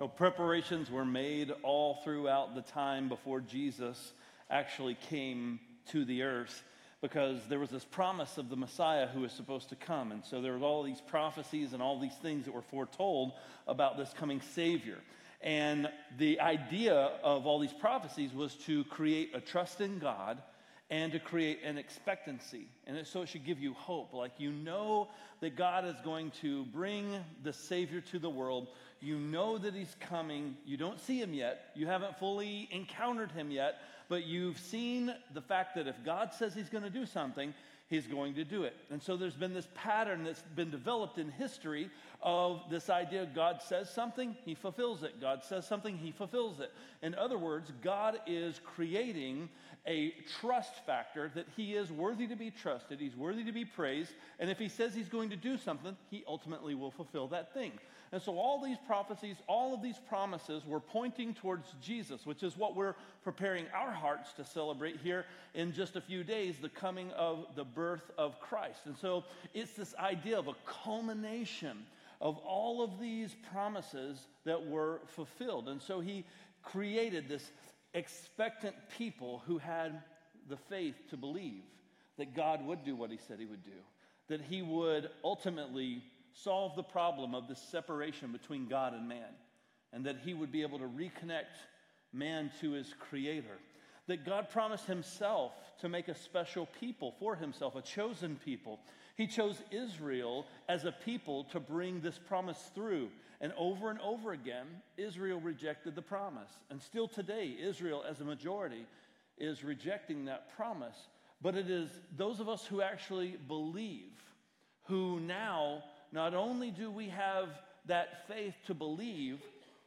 You know, preparations were made all throughout the time before Jesus actually came to the earth because there was this promise of the Messiah who was supposed to come. And so there were all these prophecies and all these things that were foretold about this coming Savior. And the idea of all these prophecies was to create a trust in God and to create an expectancy. And so it should give you hope. Like you know that God is going to bring the Savior to the world. You know that He's coming. You don't see Him yet. You haven't fully encountered Him yet. But you've seen the fact that if God says He's going to do something, He's going to do it. And so there's been this pattern that's been developed in history of this idea God says something, He fulfills it. God says something, He fulfills it. In other words, God is creating a trust factor that he is worthy to be trusted, he's worthy to be praised, and if he says he's going to do something, he ultimately will fulfill that thing. And so, all these prophecies, all of these promises were pointing towards Jesus, which is what we're preparing our hearts to celebrate here in just a few days the coming of the birth of Christ. And so, it's this idea of a culmination of all of these promises that were fulfilled. And so, he created this expectant people who had the faith to believe that God would do what he said he would do, that he would ultimately solve the problem of the separation between God and man, and that he would be able to reconnect man to his creator. That God promised himself to make a special people for himself, a chosen people. He chose Israel as a people to bring this promise through. And over and over again, Israel rejected the promise. And still today, Israel, as a majority, is rejecting that promise. But it is those of us who actually believe who now, not only do we have that faith to believe,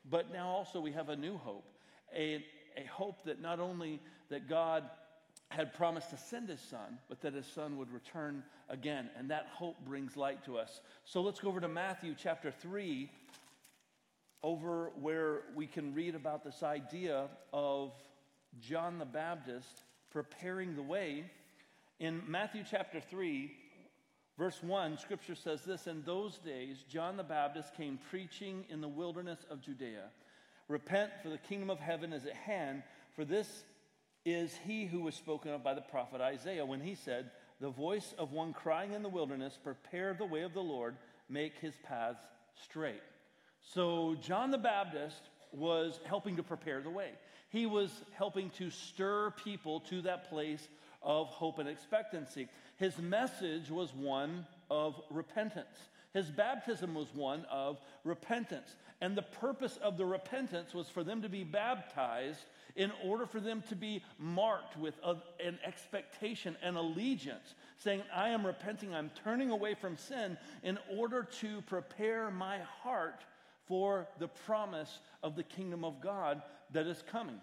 but now also we have a new hope. A, a hope that not only that God had promised to send his son, but that his son would return again. And that hope brings light to us. So let's go over to Matthew chapter 3, over where we can read about this idea of John the Baptist preparing the way. In Matthew chapter 3, verse 1, scripture says this In those days, John the Baptist came preaching in the wilderness of Judea Repent, for the kingdom of heaven is at hand, for this is he who was spoken of by the prophet Isaiah when he said, The voice of one crying in the wilderness, Prepare the way of the Lord, make his paths straight. So, John the Baptist was helping to prepare the way. He was helping to stir people to that place of hope and expectancy. His message was one of repentance. His baptism was one of repentance. And the purpose of the repentance was for them to be baptized in order for them to be marked with a, an expectation and allegiance, saying, I am repenting, I'm turning away from sin in order to prepare my heart for the promise of the kingdom of God that is coming.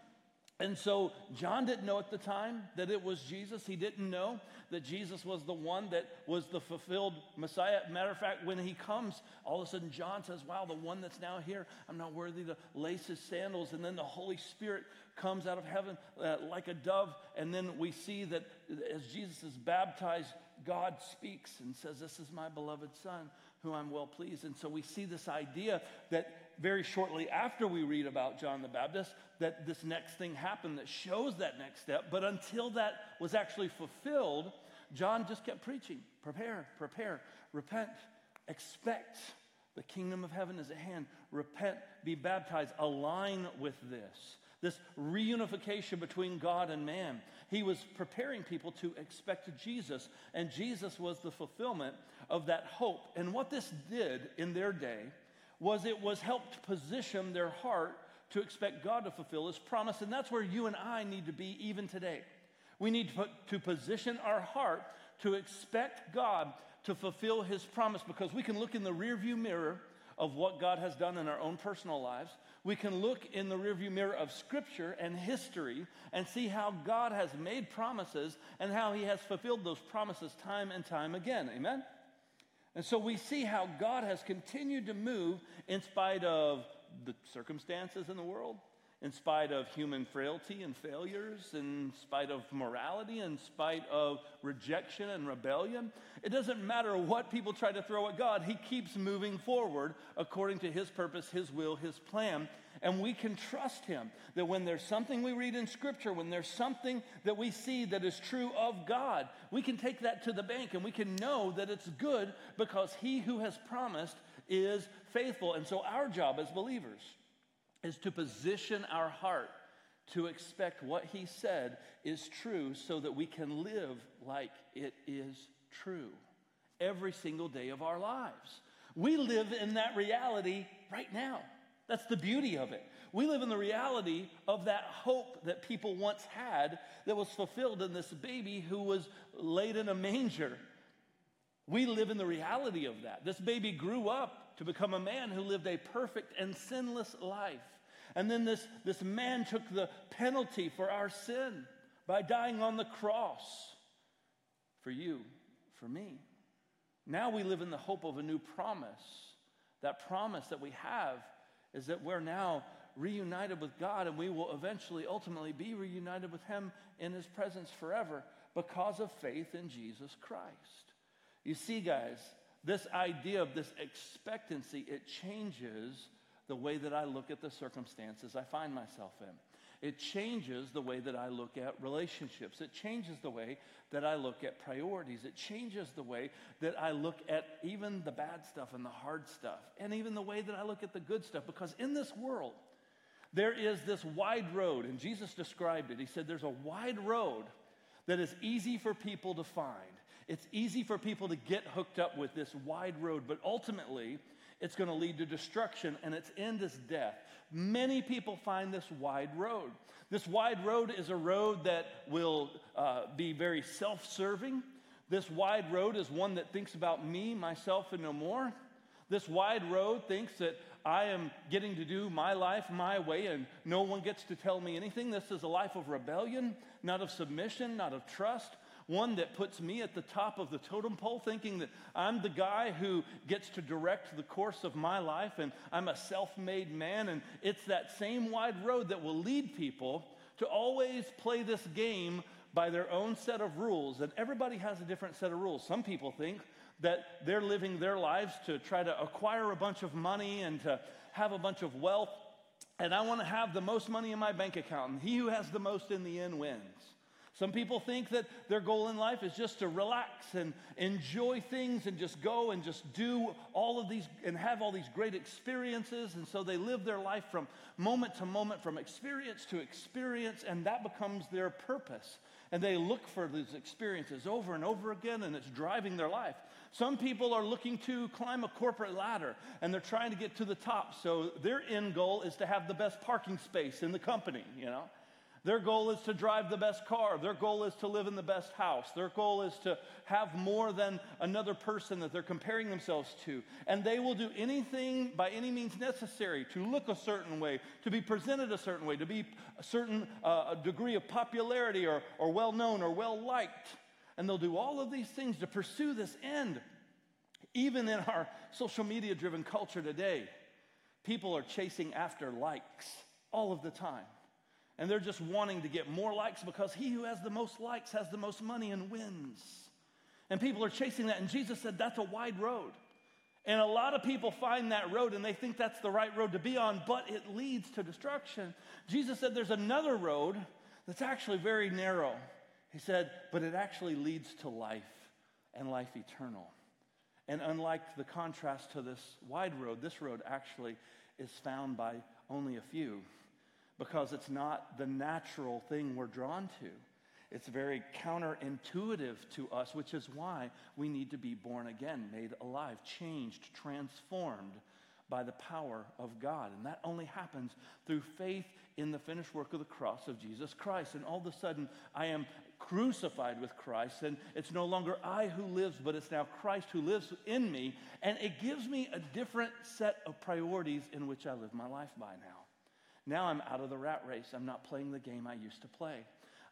And so John didn't know at the time that it was Jesus. He didn't know that Jesus was the one that was the fulfilled Messiah. Matter of fact, when he comes, all of a sudden John says, Wow, the one that's now here, I'm not worthy to lace his sandals. And then the Holy Spirit comes out of heaven uh, like a dove. And then we see that as Jesus is baptized, God speaks and says, This is my beloved Son who I'm well pleased. And so we see this idea that very shortly after we read about John the Baptist, that this next thing happened that shows that next step. But until that was actually fulfilled, John just kept preaching prepare, prepare, repent, expect. The kingdom of heaven is at hand. Repent, be baptized, align with this. This reunification between God and man. He was preparing people to expect Jesus, and Jesus was the fulfillment of that hope. And what this did in their day was it was helped position their heart to expect God to fulfill his promise. And that's where you and I need to be even today. We need to, put, to position our heart to expect God to fulfill his promise because we can look in the rearview mirror of what God has done in our own personal lives. We can look in the rearview mirror of scripture and history and see how God has made promises and how he has fulfilled those promises time and time again. Amen? And so we see how God has continued to move in spite of the circumstances in the world, in spite of human frailty and failures, in spite of morality, in spite of rejection and rebellion. It doesn't matter what people try to throw at God, He keeps moving forward according to His purpose, His will, His plan. And we can trust Him that when there's something we read in Scripture, when there's something that we see that is true of God, we can take that to the bank and we can know that it's good because He who has promised is faithful. And so, our job as believers, is to position our heart to expect what he said is true so that we can live like it is true every single day of our lives. We live in that reality right now. That's the beauty of it. We live in the reality of that hope that people once had that was fulfilled in this baby who was laid in a manger. We live in the reality of that. This baby grew up to become a man who lived a perfect and sinless life. And then this, this man took the penalty for our sin by dying on the cross for you, for me. Now we live in the hope of a new promise. That promise that we have is that we're now reunited with God and we will eventually, ultimately be reunited with Him in His presence forever because of faith in Jesus Christ. You see, guys, this idea of this expectancy, it changes the way that I look at the circumstances I find myself in. It changes the way that I look at relationships. It changes the way that I look at priorities. It changes the way that I look at even the bad stuff and the hard stuff, and even the way that I look at the good stuff. Because in this world, there is this wide road, and Jesus described it. He said, There's a wide road that is easy for people to find. It's easy for people to get hooked up with this wide road, but ultimately, it's going to lead to destruction, and its end is death. Many people find this wide road. This wide road is a road that will uh, be very self serving. This wide road is one that thinks about me, myself, and no more. This wide road thinks that I am getting to do my life my way and no one gets to tell me anything. This is a life of rebellion, not of submission, not of trust, one that puts me at the top of the totem pole, thinking that I'm the guy who gets to direct the course of my life and I'm a self made man. And it's that same wide road that will lead people to always play this game by their own set of rules. And everybody has a different set of rules. Some people think that they're living their lives to try to acquire a bunch of money and to have a bunch of wealth. And I want to have the most money in my bank account. And he who has the most in the end wins. Some people think that their goal in life is just to relax and enjoy things and just go and just do all of these and have all these great experiences. And so they live their life from moment to moment, from experience to experience, and that becomes their purpose. And they look for these experiences over and over again, and it's driving their life. Some people are looking to climb a corporate ladder and they're trying to get to the top. So their end goal is to have the best parking space in the company, you know. Their goal is to drive the best car. Their goal is to live in the best house. Their goal is to have more than another person that they're comparing themselves to. And they will do anything by any means necessary to look a certain way, to be presented a certain way, to be a certain uh, degree of popularity or, or well known or well liked. And they'll do all of these things to pursue this end. Even in our social media driven culture today, people are chasing after likes all of the time. And they're just wanting to get more likes because he who has the most likes has the most money and wins. And people are chasing that. And Jesus said that's a wide road. And a lot of people find that road and they think that's the right road to be on, but it leads to destruction. Jesus said there's another road that's actually very narrow. He said, but it actually leads to life and life eternal. And unlike the contrast to this wide road, this road actually is found by only a few because it's not the natural thing we're drawn to. It's very counterintuitive to us, which is why we need to be born again, made alive, changed, transformed by the power of God. And that only happens through faith in the finished work of the cross of Jesus Christ. And all of a sudden, I am crucified with Christ, and it's no longer I who lives, but it's now Christ who lives in me. And it gives me a different set of priorities in which I live my life by now. Now I'm out of the rat race. I'm not playing the game I used to play.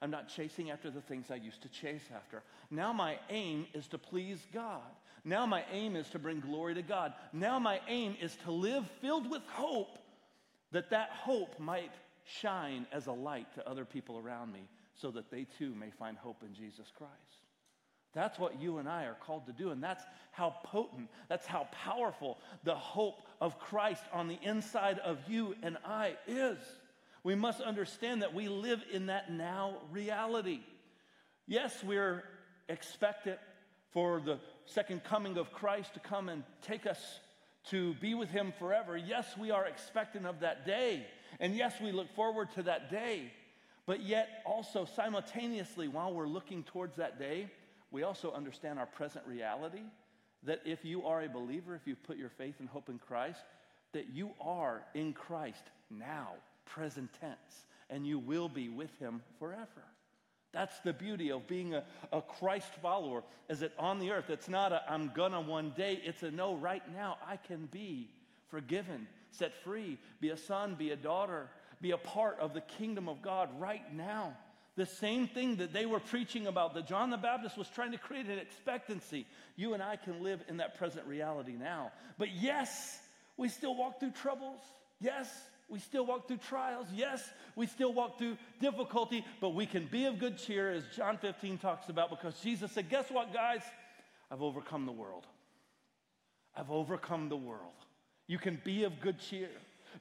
I'm not chasing after the things I used to chase after. Now my aim is to please God. Now my aim is to bring glory to God. Now my aim is to live filled with hope that that hope might shine as a light to other people around me so that they too may find hope in Jesus Christ. That's what you and I are called to do. And that's how potent, that's how powerful the hope of Christ on the inside of you and I is. We must understand that we live in that now reality. Yes, we're expectant for the second coming of Christ to come and take us to be with Him forever. Yes, we are expectant of that day. And yes, we look forward to that day. But yet, also simultaneously, while we're looking towards that day, we also understand our present reality that if you are a believer, if you put your faith and hope in Christ, that you are in Christ now, present tense, and you will be with him forever. That's the beauty of being a, a Christ follower, is that on the earth, it's not a I'm gonna one day, it's a no, right now I can be forgiven, set free, be a son, be a daughter, be a part of the kingdom of God right now. The same thing that they were preaching about, that John the Baptist was trying to create an expectancy. You and I can live in that present reality now. But yes, we still walk through troubles. Yes, we still walk through trials. Yes, we still walk through difficulty, but we can be of good cheer, as John 15 talks about, because Jesus said, Guess what, guys? I've overcome the world. I've overcome the world. You can be of good cheer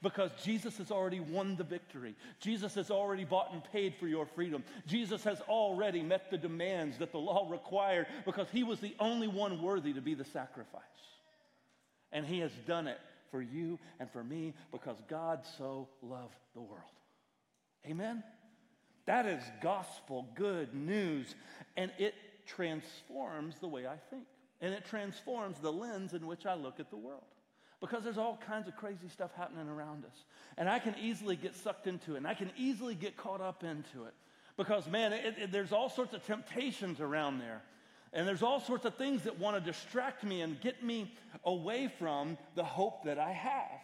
because Jesus has already won the victory. Jesus has already bought and paid for your freedom. Jesus has already met the demands that the law required because he was the only one worthy to be the sacrifice. And he has done it for you and for me because God so loved the world. Amen? That is gospel good news, and it transforms the way I think, and it transforms the lens in which I look at the world because there's all kinds of crazy stuff happening around us. And I can easily get sucked into it, and I can easily get caught up into it. Because, man, it, it, there's all sorts of temptations around there. And there's all sorts of things that want to distract me and get me away from the hope that I have.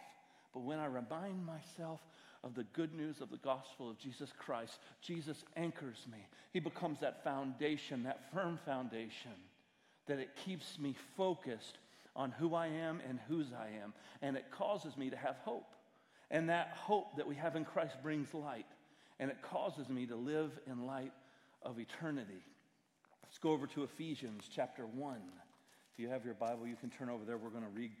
But when I remind myself of the good news of the gospel of Jesus Christ, Jesus anchors me. He becomes that foundation, that firm foundation, that it keeps me focused on who I am and whose I am. And it causes me to have hope. And that hope that we have in Christ brings light. And it causes me to live in light of eternity. Let's go over to Ephesians chapter 1. If you have your Bible, you can turn over there. We're going to read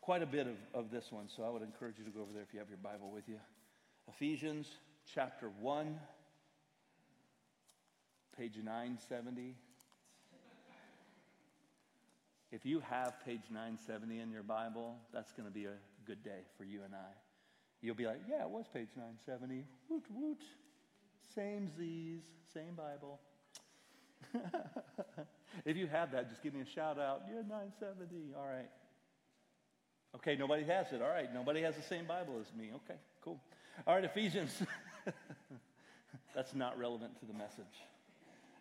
quite a bit of, of this one, so I would encourage you to go over there if you have your Bible with you. Ephesians chapter 1, page 970. If you have page 970 in your Bible, that's going to be a good day for you and I. You'll be like, yeah, it was page 970. Woot, woot. Same Z's, same Bible. if you have that, just give me a shout out. Yeah, 970. All right. Okay, nobody has it. All right, nobody has the same Bible as me. Okay, cool. All right, Ephesians. That's not relevant to the message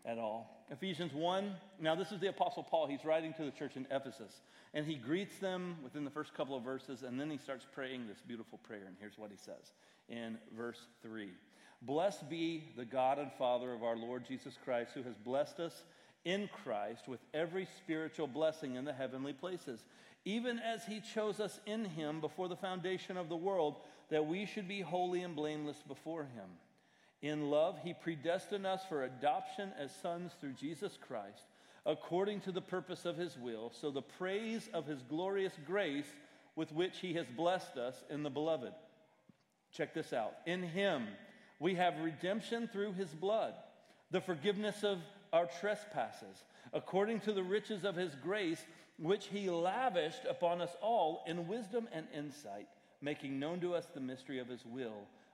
at all. Ephesians 1, now this is the Apostle Paul. He's writing to the church in Ephesus, and he greets them within the first couple of verses, and then he starts praying this beautiful prayer. And here's what he says in verse 3 Blessed be the God and Father of our Lord Jesus Christ, who has blessed us in Christ with every spiritual blessing in the heavenly places, even as he chose us in him before the foundation of the world, that we should be holy and blameless before him. In love, he predestined us for adoption as sons through Jesus Christ, according to the purpose of his will, so the praise of his glorious grace with which he has blessed us in the beloved. Check this out. In him, we have redemption through his blood, the forgiveness of our trespasses, according to the riches of his grace, which he lavished upon us all in wisdom and insight, making known to us the mystery of his will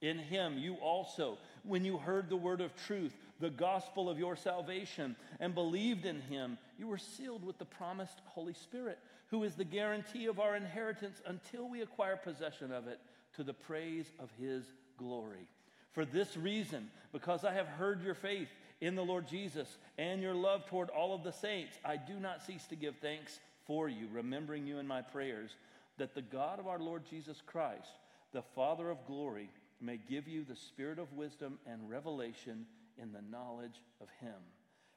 In him you also, when you heard the word of truth, the gospel of your salvation, and believed in him, you were sealed with the promised Holy Spirit, who is the guarantee of our inheritance until we acquire possession of it to the praise of his glory. For this reason, because I have heard your faith in the Lord Jesus and your love toward all of the saints, I do not cease to give thanks for you, remembering you in my prayers, that the God of our Lord Jesus Christ, the Father of glory, may give you the spirit of wisdom and revelation in the knowledge of him,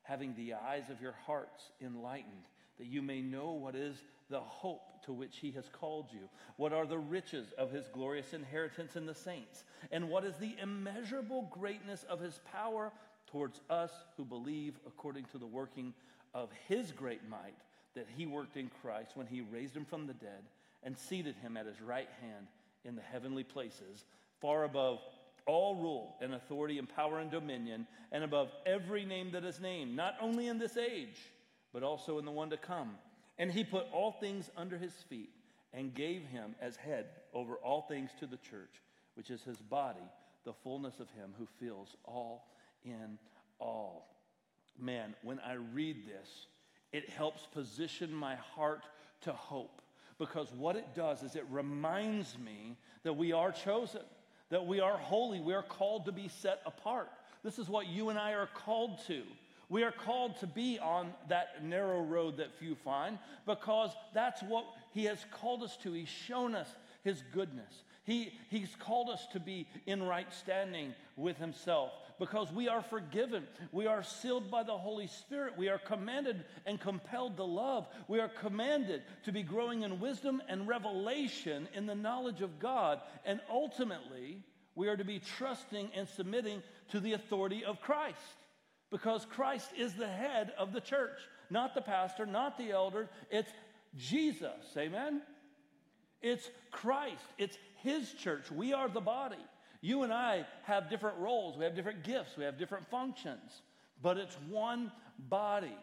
having the eyes of your hearts enlightened, that you may know what is the hope to which he has called you, what are the riches of his glorious inheritance in the saints, and what is the immeasurable greatness of his power towards us who believe according to the working of his great might that he worked in Christ when he raised him from the dead and seated him at his right hand in the heavenly places, far above all rule and authority and power and dominion, and above every name that is named, not only in this age, but also in the one to come. And he put all things under his feet and gave him as head over all things to the church, which is his body, the fullness of him who fills all in all. Man, when I read this, it helps position my heart to hope because what it does is it reminds me that we are chosen, that we are holy, we are called to be set apart. This is what you and I are called to. We are called to be on that narrow road that few find because that's what He has called us to. He's shown us His goodness. He, he's called us to be in right standing with Himself because we are forgiven. We are sealed by the Holy Spirit. We are commanded and compelled to love. We are commanded to be growing in wisdom and revelation in the knowledge of God. And ultimately, we are to be trusting and submitting to the authority of Christ because Christ is the head of the church, not the pastor, not the elder. It's Jesus. Amen? It's Christ. It's His church. We are the body. You and I have different roles, we have different gifts, we have different functions, but it's one body.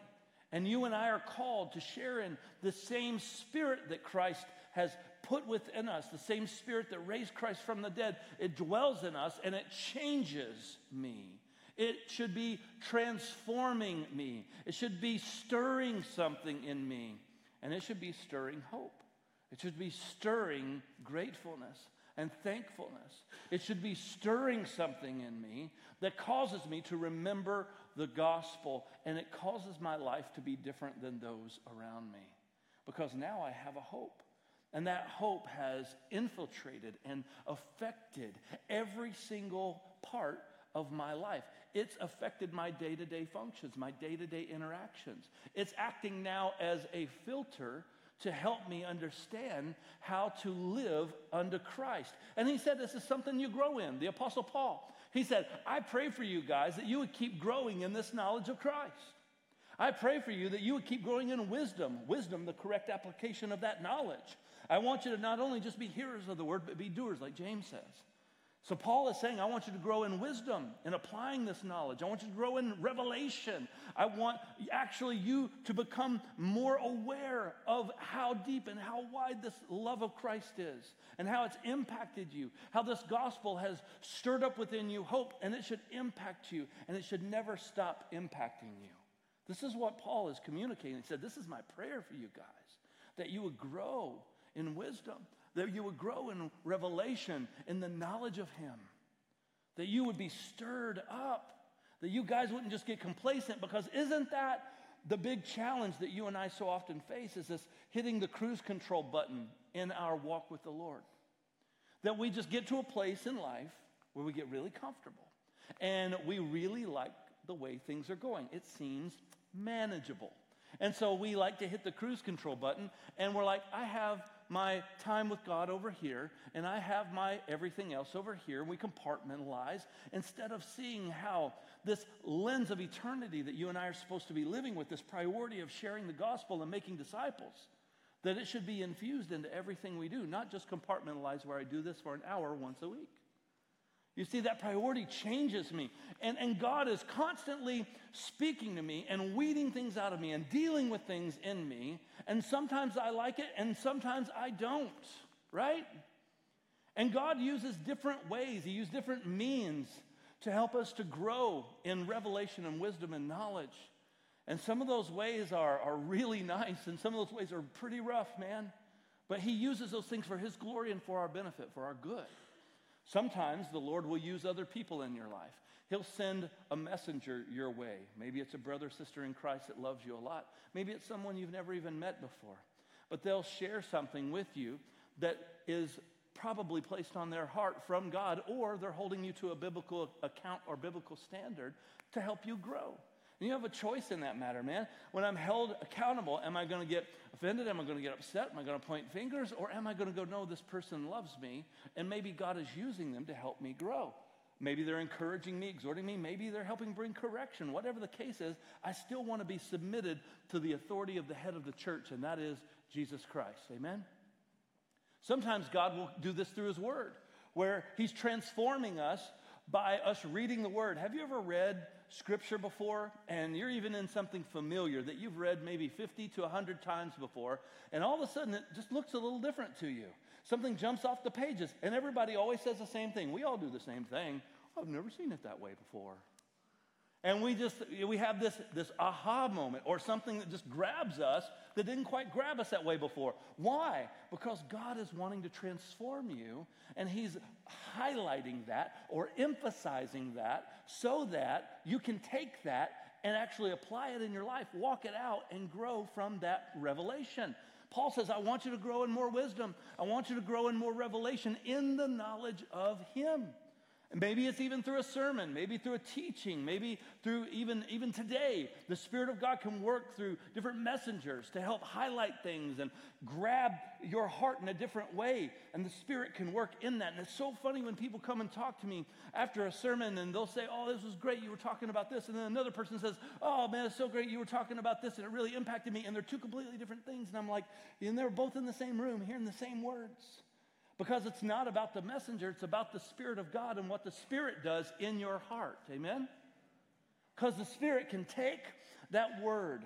And you and I are called to share in the same spirit that Christ has put within us, the same spirit that raised Christ from the dead. It dwells in us and it changes me. It should be transforming me. It should be stirring something in me. And it should be stirring hope. It should be stirring gratefulness and thankfulness. It should be stirring something in me that causes me to remember the gospel and it causes my life to be different than those around me. Because now I have a hope. And that hope has infiltrated and affected every single part of my life. It's affected my day to day functions, my day to day interactions. It's acting now as a filter to help me understand how to live under Christ. And he said, This is something you grow in. The Apostle Paul, he said, I pray for you guys that you would keep growing in this knowledge of Christ. I pray for you that you would keep growing in wisdom, wisdom, the correct application of that knowledge. I want you to not only just be hearers of the word, but be doers, like James says. So, Paul is saying, I want you to grow in wisdom in applying this knowledge. I want you to grow in revelation. I want actually you to become more aware of how deep and how wide this love of Christ is and how it's impacted you, how this gospel has stirred up within you hope, and it should impact you, and it should never stop impacting you. This is what Paul is communicating. He said, This is my prayer for you guys, that you would grow in wisdom that you would grow in revelation, in the knowledge of Him, that you would be stirred up, that you guys wouldn't just get complacent, because isn't that the big challenge that you and I so often face? Is this hitting the cruise control button in our walk with the Lord? That we just get to a place in life where we get really comfortable and we really like the way things are going. It seems manageable. And so we like to hit the cruise control button and we're like, I have my time with God over here, and I have my everything else over here. We compartmentalize instead of seeing how this lens of eternity that you and I are supposed to be living with, this priority of sharing the gospel and making disciples, that it should be infused into everything we do, not just compartmentalize where I do this for an hour once a week. You see, that priority changes me. And, and God is constantly speaking to me and weeding things out of me and dealing with things in me. And sometimes I like it and sometimes I don't, right? And God uses different ways, He uses different means to help us to grow in revelation and wisdom and knowledge. And some of those ways are, are really nice, and some of those ways are pretty rough, man. But He uses those things for His glory and for our benefit, for our good. Sometimes the Lord will use other people in your life. He'll send a messenger your way. Maybe it's a brother or sister in Christ that loves you a lot. Maybe it's someone you've never even met before. But they'll share something with you that is probably placed on their heart from God, or they're holding you to a biblical account or biblical standard to help you grow. And you have a choice in that matter, man. When I'm held accountable, am I going to get offended? Am I going to get upset? Am I going to point fingers? Or am I going to go, no, this person loves me, and maybe God is using them to help me grow? Maybe they're encouraging me, exhorting me. Maybe they're helping bring correction. Whatever the case is, I still want to be submitted to the authority of the head of the church, and that is Jesus Christ. Amen? Sometimes God will do this through His Word, where He's transforming us by us reading the Word. Have you ever read Scripture before and you're even in something familiar that you've read maybe 50 to 100 times before, and all of a sudden it just looks a little different to you? Something jumps off the pages, and everybody always says the same thing. We all do the same thing. I've never seen it that way before. And we just, we have this, this aha moment or something that just grabs us that didn't quite grab us that way before. Why? Because God is wanting to transform you and He's highlighting that or emphasizing that so that you can take that and actually apply it in your life, walk it out, and grow from that revelation. Paul says, I want you to grow in more wisdom. I want you to grow in more revelation in the knowledge of Him. Maybe it's even through a sermon, maybe through a teaching, maybe through even, even today. The Spirit of God can work through different messengers to help highlight things and grab your heart in a different way. And the Spirit can work in that. And it's so funny when people come and talk to me after a sermon and they'll say, Oh, this was great. You were talking about this. And then another person says, Oh, man, it's so great. You were talking about this and it really impacted me. And they're two completely different things. And I'm like, And they're both in the same room hearing the same words. Because it's not about the messenger, it's about the Spirit of God and what the Spirit does in your heart. Amen? Because the Spirit can take that word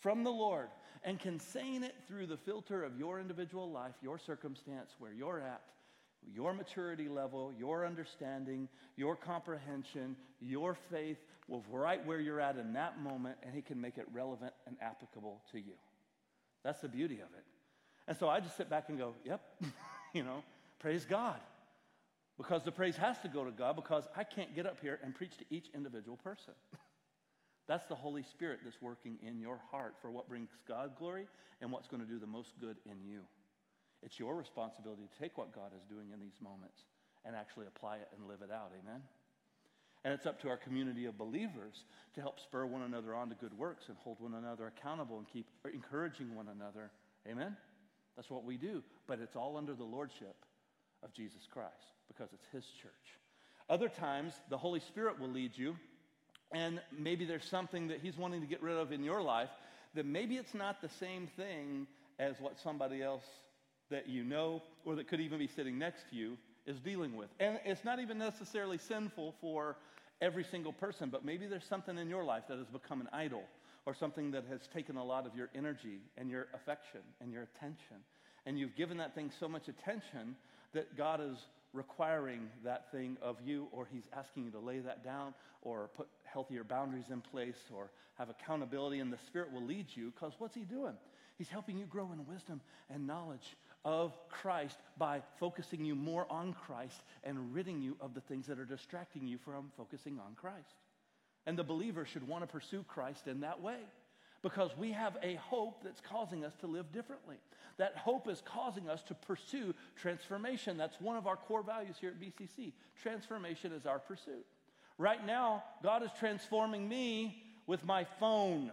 from the Lord and can saying it through the filter of your individual life, your circumstance, where you're at, your maturity level, your understanding, your comprehension, your faith, right where you're at in that moment, and He can make it relevant and applicable to you. That's the beauty of it. And so I just sit back and go, yep, you know, Praise God. Because the praise has to go to God because I can't get up here and preach to each individual person. that's the Holy Spirit that's working in your heart for what brings God glory and what's going to do the most good in you. It's your responsibility to take what God is doing in these moments and actually apply it and live it out. Amen? And it's up to our community of believers to help spur one another on to good works and hold one another accountable and keep encouraging one another. Amen? That's what we do. But it's all under the lordship of Jesus Christ because it's His church. Other times, the Holy Spirit will lead you, and maybe there's something that He's wanting to get rid of in your life that maybe it's not the same thing as what somebody else that you know or that could even be sitting next to you is dealing with. And it's not even necessarily sinful for every single person, but maybe there's something in your life that has become an idol or something that has taken a lot of your energy and your affection and your attention. And you've given that thing so much attention that God is requiring that thing of you, or He's asking you to lay that down, or put healthier boundaries in place, or have accountability, and the Spirit will lead you, because what's He doing? He's helping you grow in wisdom and knowledge of Christ by focusing you more on Christ and ridding you of the things that are distracting you from focusing on Christ. And the believer should want to pursue Christ in that way because we have a hope that's causing us to live differently. That hope is causing us to pursue transformation. That's one of our core values here at BCC. Transformation is our pursuit. Right now, God is transforming me with my phone.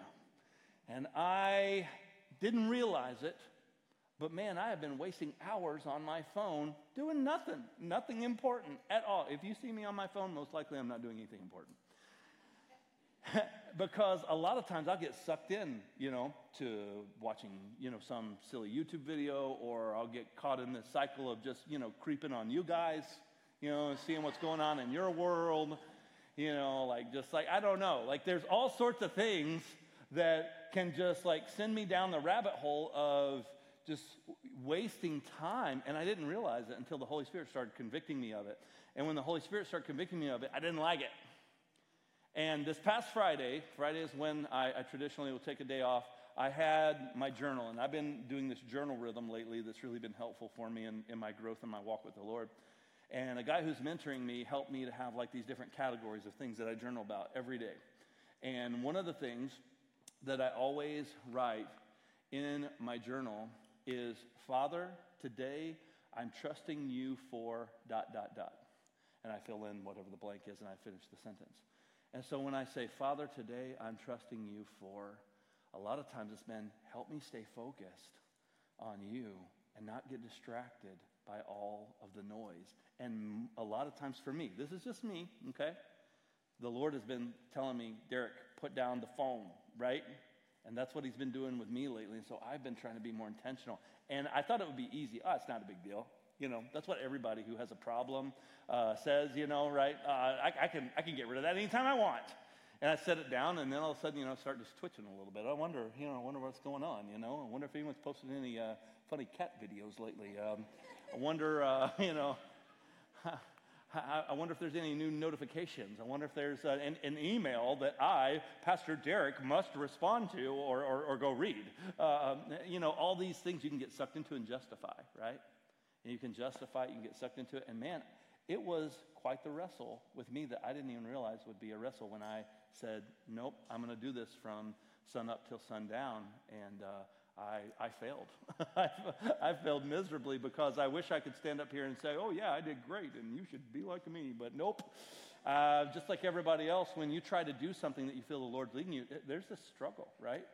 And I didn't realize it, but man, I have been wasting hours on my phone doing nothing, nothing important at all. If you see me on my phone, most likely I'm not doing anything important. because a lot of times I'll get sucked in, you know, to watching, you know, some silly YouTube video, or I'll get caught in this cycle of just, you know, creeping on you guys, you know, seeing what's going on in your world, you know, like just like, I don't know, like there's all sorts of things that can just like send me down the rabbit hole of just wasting time. And I didn't realize it until the Holy Spirit started convicting me of it. And when the Holy Spirit started convicting me of it, I didn't like it. And this past Friday, Friday is when I, I, traditionally will take a day off, I had my journal. And I've been doing this journal rhythm lately that's really been helpful for me in, in my growth and my walk with the Lord. And a guy who's mentoring me helped me to have like these different categories of things that I journal about every day. And one of the things that I always write in my journal is Father, today I'm trusting you for dot, dot, dot. And I fill in whatever the blank is and I finish the sentence. And so when I say, Father, today I'm trusting you for, a lot of times it's been, help me stay focused on you and not get distracted by all of the noise. And a lot of times for me, this is just me, okay? The Lord has been telling me, Derik, put down the phone, right? And that's what he's been doing with me lately. And so I've been trying to be more intentional. And I thought it would be easy. Oh, it's not a big deal. You know, that's what everybody who has a problem uh, says, you know, right? Uh, I, I, can, I can get rid of that anytime I want. And I set it down, and then all of a sudden, you know, I start just twitching a little bit. I wonder, you know, I wonder what's going on, you know? I wonder if anyone's posted any uh, funny cat videos lately. Um, I wonder, uh, you know, I wonder if there's any new notifications. I wonder if there's uh, an, an, email that I, Pastor Derik, must respond to or, or, or go read. Uh, you know, all these things you can get sucked into and justify, right? And you can justify it, you can get sucked into it. And man, it was quite the wrestle with me that I didn't even realize would be a wrestle when I said, nope, I'm going to do this from sun up till sundown. And uh, I, I failed. I failed miserably because I wish I could stand up here and say, oh, yeah, I did great and you should be like me. But nope. Uh, just like everybody else, when you try to do something that you feel the Lord's leading you, there's this struggle, right?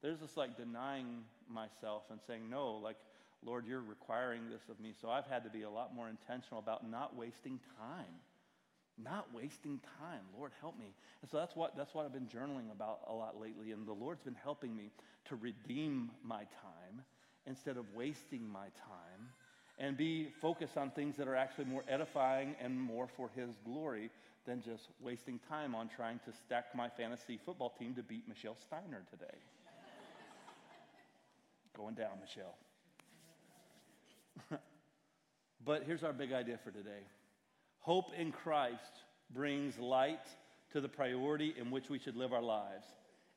There's this like denying myself and saying, no, like, Lord, you're requiring this of me. So I've had to be a lot more intentional about not wasting time not wasting time. Lord, help me. And so that's what, that's what I've been journaling about a lot lately. And the Lord's been helping me to redeem my time instead of wasting my time and be focused on things that are actually more edifying and more for His glory than just wasting time on trying to stack my fantasy football team to beat Michelle Steiner today. Going down, Michelle. but here's our big idea for today Hope in Christ brings light to the priority in which we should live our lives.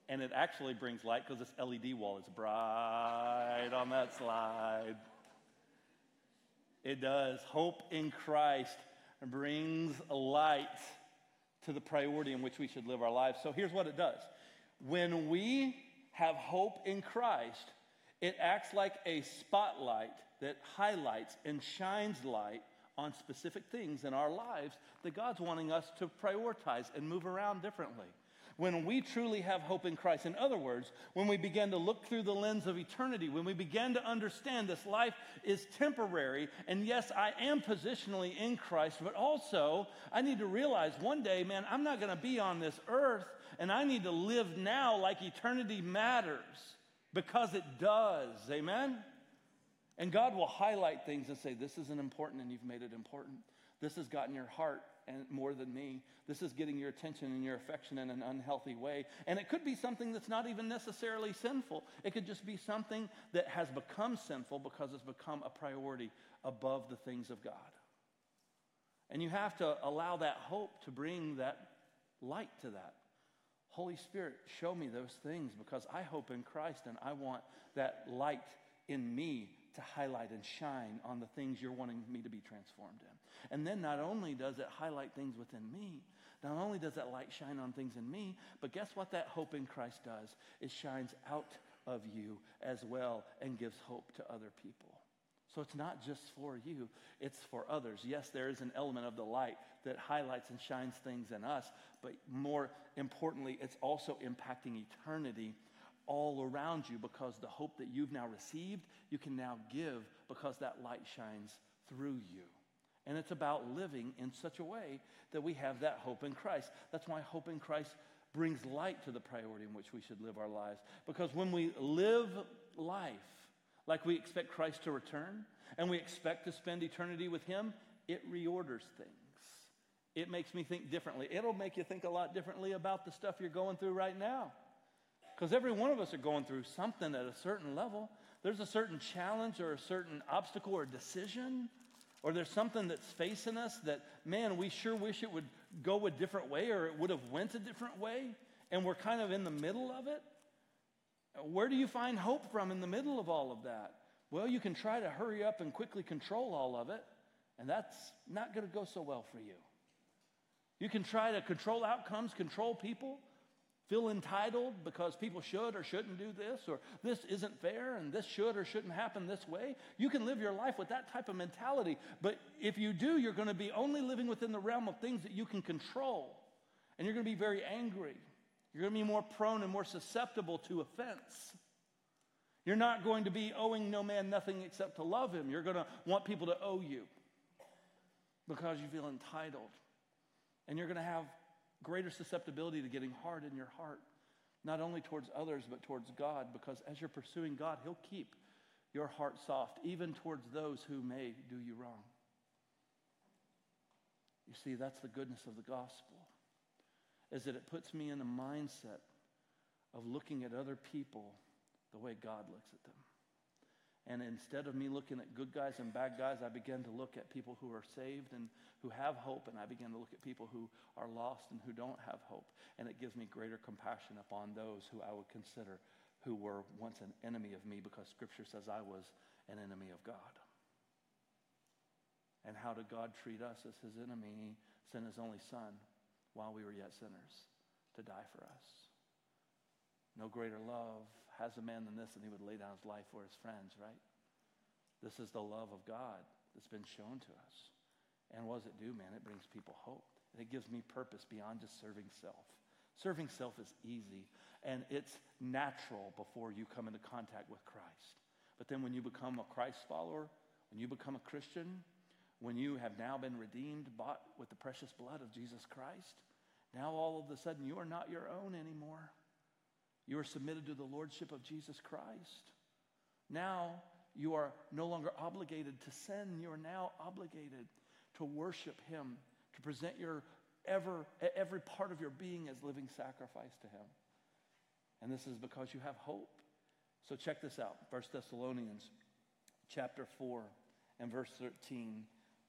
And it actually brings light because this LED wall is bright on that slide. It does. Hope in Christ brings light to the priority in which we should live our lives. So here's what it does when we have hope in Christ, it acts like a spotlight that highlights and shines light on specific things in our lives that God's wanting us to prioritize and move around differently. When we truly have hope in Christ, in other words, when we begin to look through the lens of eternity, when we begin to understand this life is temporary, and yes, I am positionally in Christ, but also I need to realize one day, man, I'm not going to be on this earth, and I need to live now like eternity matters because it does. Amen? And God will highlight things and say, This isn't important, and you've made it important. This has gotten your heart and more than me. This is getting your attention and your affection in an unhealthy way. And it could be something that's not even necessarily sinful. It could just be something that has become sinful because it's become a priority above the things of God. And you have to allow that hope to bring that light to that. Holy Spirit, show me those things because I hope in Christ and I want that light in me to highlight and shine on the things you're wanting me to be transformed in. And then not only does it highlight things within me, not only does that light shine on things in me, but guess what that hope in Christ does? It shines out of you as well and gives hope to other people. So it's not just for you, it's for others. Yes, there is an element of the light that highlights and shines things in us, but more importantly, it's also impacting eternity all around you because the hope that you've now received, you can now give because that light shines through you. And it's about living in such a way that we have that hope in Christ. That's why hope in Christ brings light to the priority in which we should live our lives. Because when we live life like we expect Christ to return and we expect to spend eternity with Him, it reorders things. It makes me think differently. It'll make you think a lot differently about the stuff you're going through right now. Because every one of us are going through something at a certain level. There's a certain challenge or a certain obstacle or decision, or there's something that's facing us that, man, we sure wish it would go a different way or it would have went a different way, and we're kind of in the middle of it. Where do you find hope from in the middle of all of that? Well, you can try to hurry up and quickly control all of it, And that's not going to go so well for you. You can try to control outcomes, control people, feel entitled because people should or shouldn't do this, or this isn't fair and this should or shouldn't happen this way. You can live your life with that type of mentality. But if you do, you're going to be only living within the realm of things that you can control. And you're going to be very angry. You're going to be more prone and more susceptible to offense. You're not going to be owing no man nothing except to love him. You're going to want people to owe you because you feel entitled. And you're going to have greater susceptibility to getting hard in your heart, not only towards others, but towards God, because as you're pursuing God, He'll keep your heart soft, even towards those who may do you wrong. You see, that's the goodness of the gospel, is that it puts me in a mindset of looking at other people the way God looks at them. And instead of me looking at good guys and bad guys, I begin to look at people who are saved and who have hope, and I begin to look at people who are lost and who don't have hope. And it gives me greater compassion upon those who I would consider who were once an enemy of me because Scripture says I was an enemy of God. And how did God treat us as his enemy? He sent his only son while we were yet sinners to die for us. No greater love has a man than this, and he would lay down his life for his friends, right? This is the love of God that's been shown to us. And what does it do, man? It brings people hope. It gives me purpose beyond just serving self. Serving self is easy, and it's natural before you come into contact with Christ. But then when you become a Christ follower, when you become a Christian, when you have now been redeemed, bought with the precious blood of Jesus Christ, now all of a sudden you are not your own anymore. You are submitted to the lordship of Jesus Christ. Now you are no longer obligated to sin. You are now obligated to worship Him, to present your ever, every part of your being as living sacrifice to Him. And this is because you have hope. So check this out 1 Thessalonians chapter 4 and verse 13.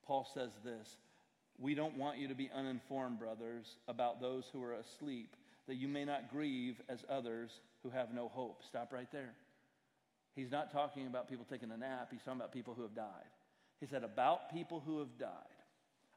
Paul says this We don't want you to be uninformed, brothers, about those who are asleep that you may not grieve as others who have no hope. Stop right there. He's not talking about people taking a nap, he's talking about people who have died. He said, About people who have died,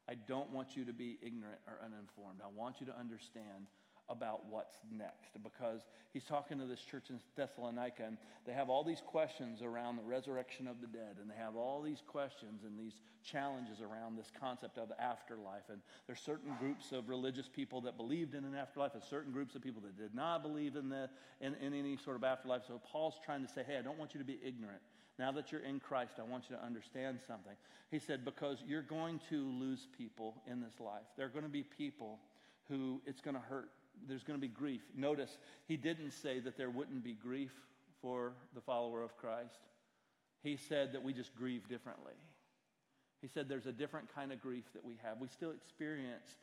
I don't want you to be ignorant or uninformed. I want you to understand about what's next because he's talking to this church in Thessalonica and they have all these questions around the resurrection of the dead and they have all these questions and these challenges around this concept of the afterlife and there's certain groups of religious people that believed in an afterlife and certain groups of people that did not believe in, the, in, in any sort of afterlife so Paul's trying to say hey I don't want you to be ignorant now that you're in Christ, I want you to understand something. He said, because you're going to lose people in this life. There are going to be people who it's going to hurt there's going to be grief. Notice, he didn't say that there wouldn't be grief for the follower of Christ. He said that we just grieve differently. He said there's a different kind of grief that we have. We still experience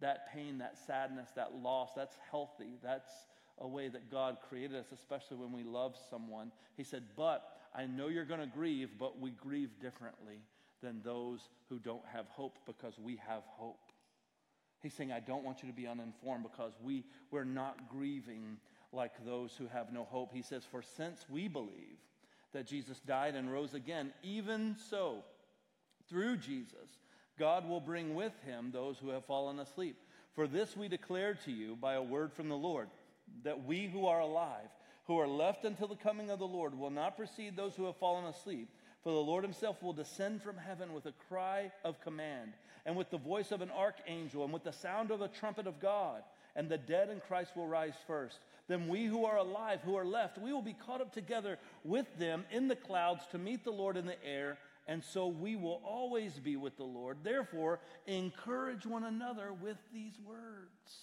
that pain, that sadness, that loss. That's healthy. That's a way that God created us, especially when we love someone. He said, But I know you're going to grieve, but we grieve differently than those who don't have hope because we have hope. He's saying, I don't want you to be uninformed because we, we're not grieving like those who have no hope. He says, For since we believe that Jesus died and rose again, even so, through Jesus, God will bring with him those who have fallen asleep. For this we declare to you by a word from the Lord, that we who are alive, who are left until the coming of the Lord, will not precede those who have fallen asleep. For the Lord himself will descend from heaven with a cry of command, and with the voice of an archangel, and with the sound of a trumpet of God. And the dead in Christ will rise first. Then we who are alive, who are left, we will be caught up together with them in the clouds to meet the Lord in the air. And so we will always be with the Lord. Therefore, encourage one another with these words.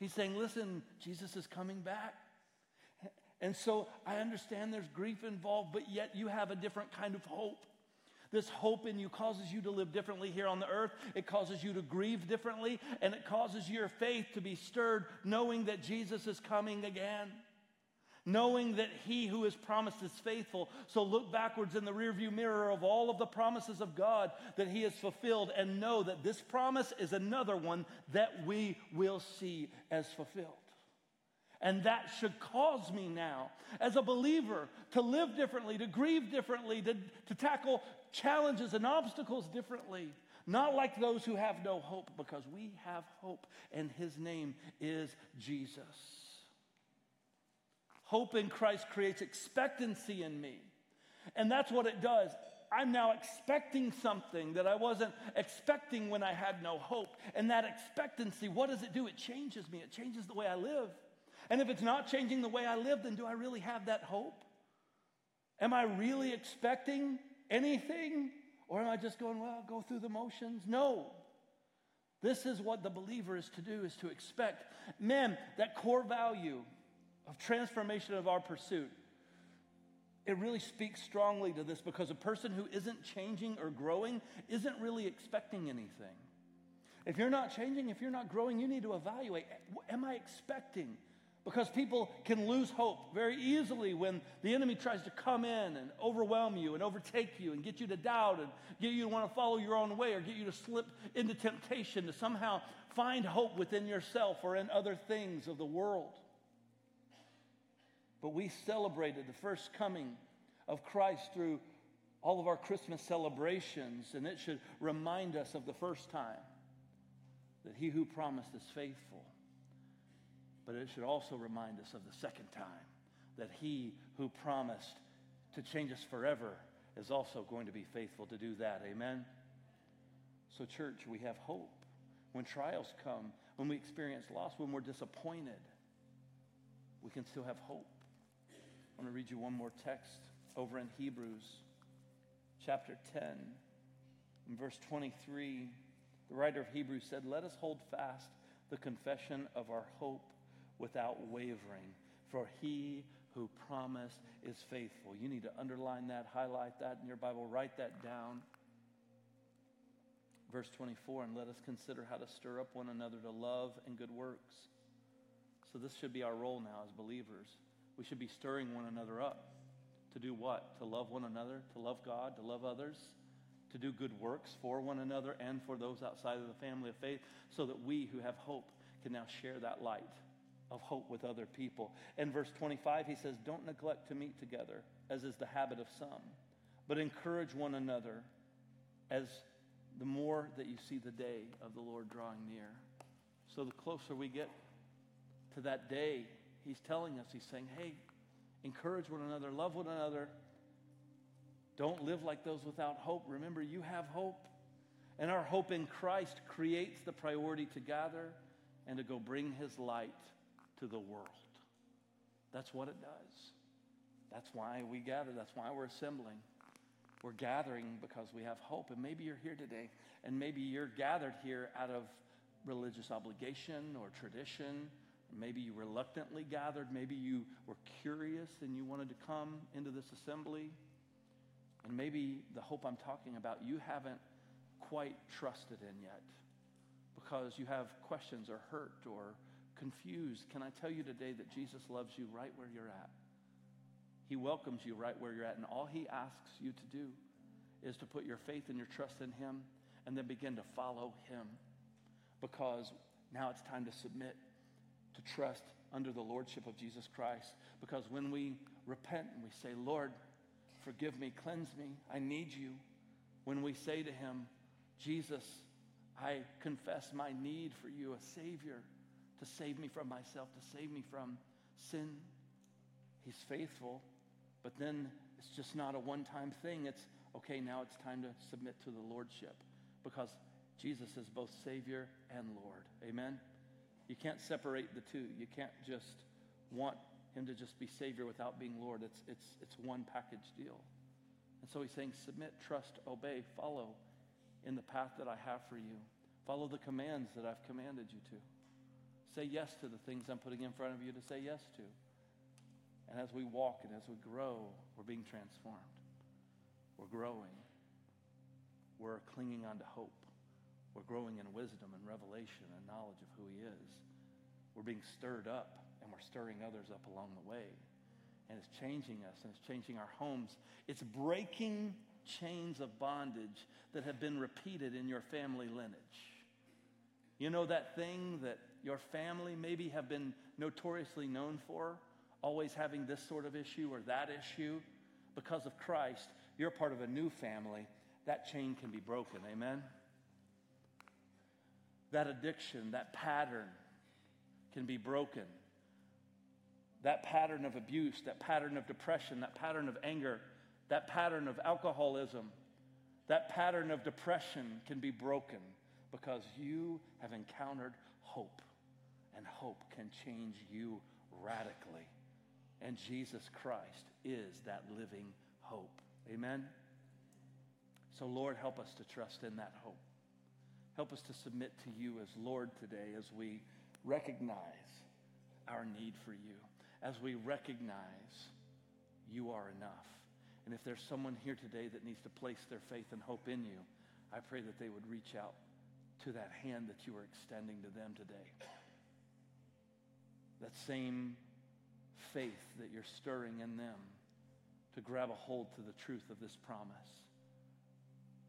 He's saying, listen, Jesus is coming back. And so I understand there's grief involved, but yet you have a different kind of hope. This hope in you causes you to live differently here on the earth. It causes you to grieve differently, and it causes your faith to be stirred, knowing that Jesus is coming again. Knowing that he who is promised is faithful. So look backwards in the rearview mirror of all of the promises of God that he has fulfilled and know that this promise is another one that we will see as fulfilled. And that should cause me now, as a believer, to live differently, to grieve differently, to, to tackle challenges and obstacles differently. Not like those who have no hope, because we have hope, and his name is Jesus. Hope in Christ creates expectancy in me. And that's what it does. I'm now expecting something that I wasn't expecting when I had no hope. And that expectancy, what does it do? It changes me, it changes the way I live. And if it's not changing the way I live, then do I really have that hope? Am I really expecting anything? Or am I just going, well, go through the motions? No. This is what the believer is to do, is to expect. Men, that core value of transformation of our pursuit it really speaks strongly to this because a person who isn't changing or growing isn't really expecting anything. If you're not changing, if you're not growing, you need to evaluate am I expecting? Because people can lose hope very easily when the enemy tries to come in and overwhelm you and overtake you and get you to doubt and get you to want to follow your own way or get you to slip into temptation to somehow find hope within yourself or in other things of the world. But we celebrated the first coming of Christ through all of our Christmas celebrations, and it should remind us of the first time that he who promised is faithful. But it should also remind us of the second time that he who promised to change us forever is also going to be faithful to do that. Amen? So, church, we have hope. When trials come, when we experience loss, when we're disappointed, we can still have hope. I'm going to read you one more text over in Hebrews chapter 10, in verse 23. The writer of Hebrews said, Let us hold fast the confession of our hope without wavering, for he who promised is faithful. You need to underline that, highlight that in your Bible, write that down. Verse 24, and let us consider how to stir up one another to love and good works. So, this should be our role now as believers. We should be stirring one another up. To do what? To love one another, to love God, to love others, to do good works for one another and for those outside of the family of faith, so that we who have hope can now share that light of hope with other people. In verse 25, he says, Don't neglect to meet together, as is the habit of some, but encourage one another as the more that you see the day of the Lord drawing near. So the closer we get to that day He's telling us, He's saying, hey, encourage one another, love one another. Don't live like those without hope. Remember, you have hope. And our hope in Christ creates the priority to gather and to go bring His light to the world. That's what it does. That's why we gather. That's why we're assembling. We're gathering because we have hope. And maybe you're here today, and maybe you're gathered here out of religious obligation or tradition Maybe you reluctantly gathered. Maybe you were curious and you wanted to come into this assembly. And maybe the hope I'm talking about you haven't quite trusted in yet because you have questions or hurt or confused. Can I tell you today that Jesus loves you right where you're at? He welcomes you right where you're at. And all he asks you to do is to put your faith and your trust in him and then begin to follow him because now it's time to submit to trust under the lordship of Jesus Christ. Because when we repent and we say, Lord, forgive me, cleanse me, I need you, when we say to him, Jesus, I confess my need for you, a Savior, to save me from myself, to save me from sin. He's faithful, but then it's just not a one time thing. It's, okay, now it's time to submit to the Lordship because Jesus is both Savior and Lord. Amen? You can't separate the two. You can't just want him to just be Savior without being Lord. It's, it's, it's one package deal. And so he's saying, submit, trust, obey, follow in the path that I have for you. Follow the commands that I've commanded you to. Say yes to the things I'm putting in front of you to say yes to. And as we walk and as we grow, we're being transformed. We're growing. We're clinging on to hope. We're growing in wisdom and revelation and knowledge of who He is. We're being stirred up and we're stirring others up along the way. And it's changing us and it's changing our homes. It's breaking chains of bondage that have been repeated in your family lineage. You know that thing that your family maybe have been notoriously known for, always having this sort of issue or that issue? Because of Christ, you're part of a new family that chain can be broken. Amen? That addiction, that pattern can be broken. That pattern of abuse, that pattern of depression, that pattern of anger, that pattern of alcoholism, that pattern of depression can be broken because you have encountered hope. And hope can change you radically. And Jesus Christ is that living hope. Amen? So, Lord, help us to trust in that hope. Help us to submit to you as Lord today as we recognize our need for you, as we recognize you are enough. And if there's someone here today that needs to place their faith and hope in you, I pray that they would reach out to that hand that you are extending to them today. That same faith that you're stirring in them to grab a hold to the truth of this promise.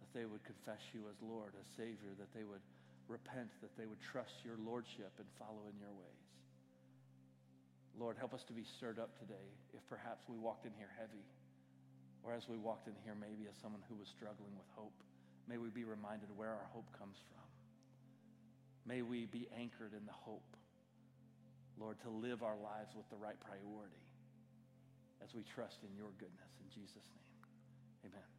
That they would confess you as Lord, as Savior, that they would repent, that they would trust your Lordship and follow in your ways. Lord, help us to be stirred up today if perhaps we walked in here heavy, or as we walked in here maybe as someone who was struggling with hope. May we be reminded where our hope comes from. May we be anchored in the hope Lord, to live our lives with the right priority as we trust in your goodness. In Jesus' name, amen.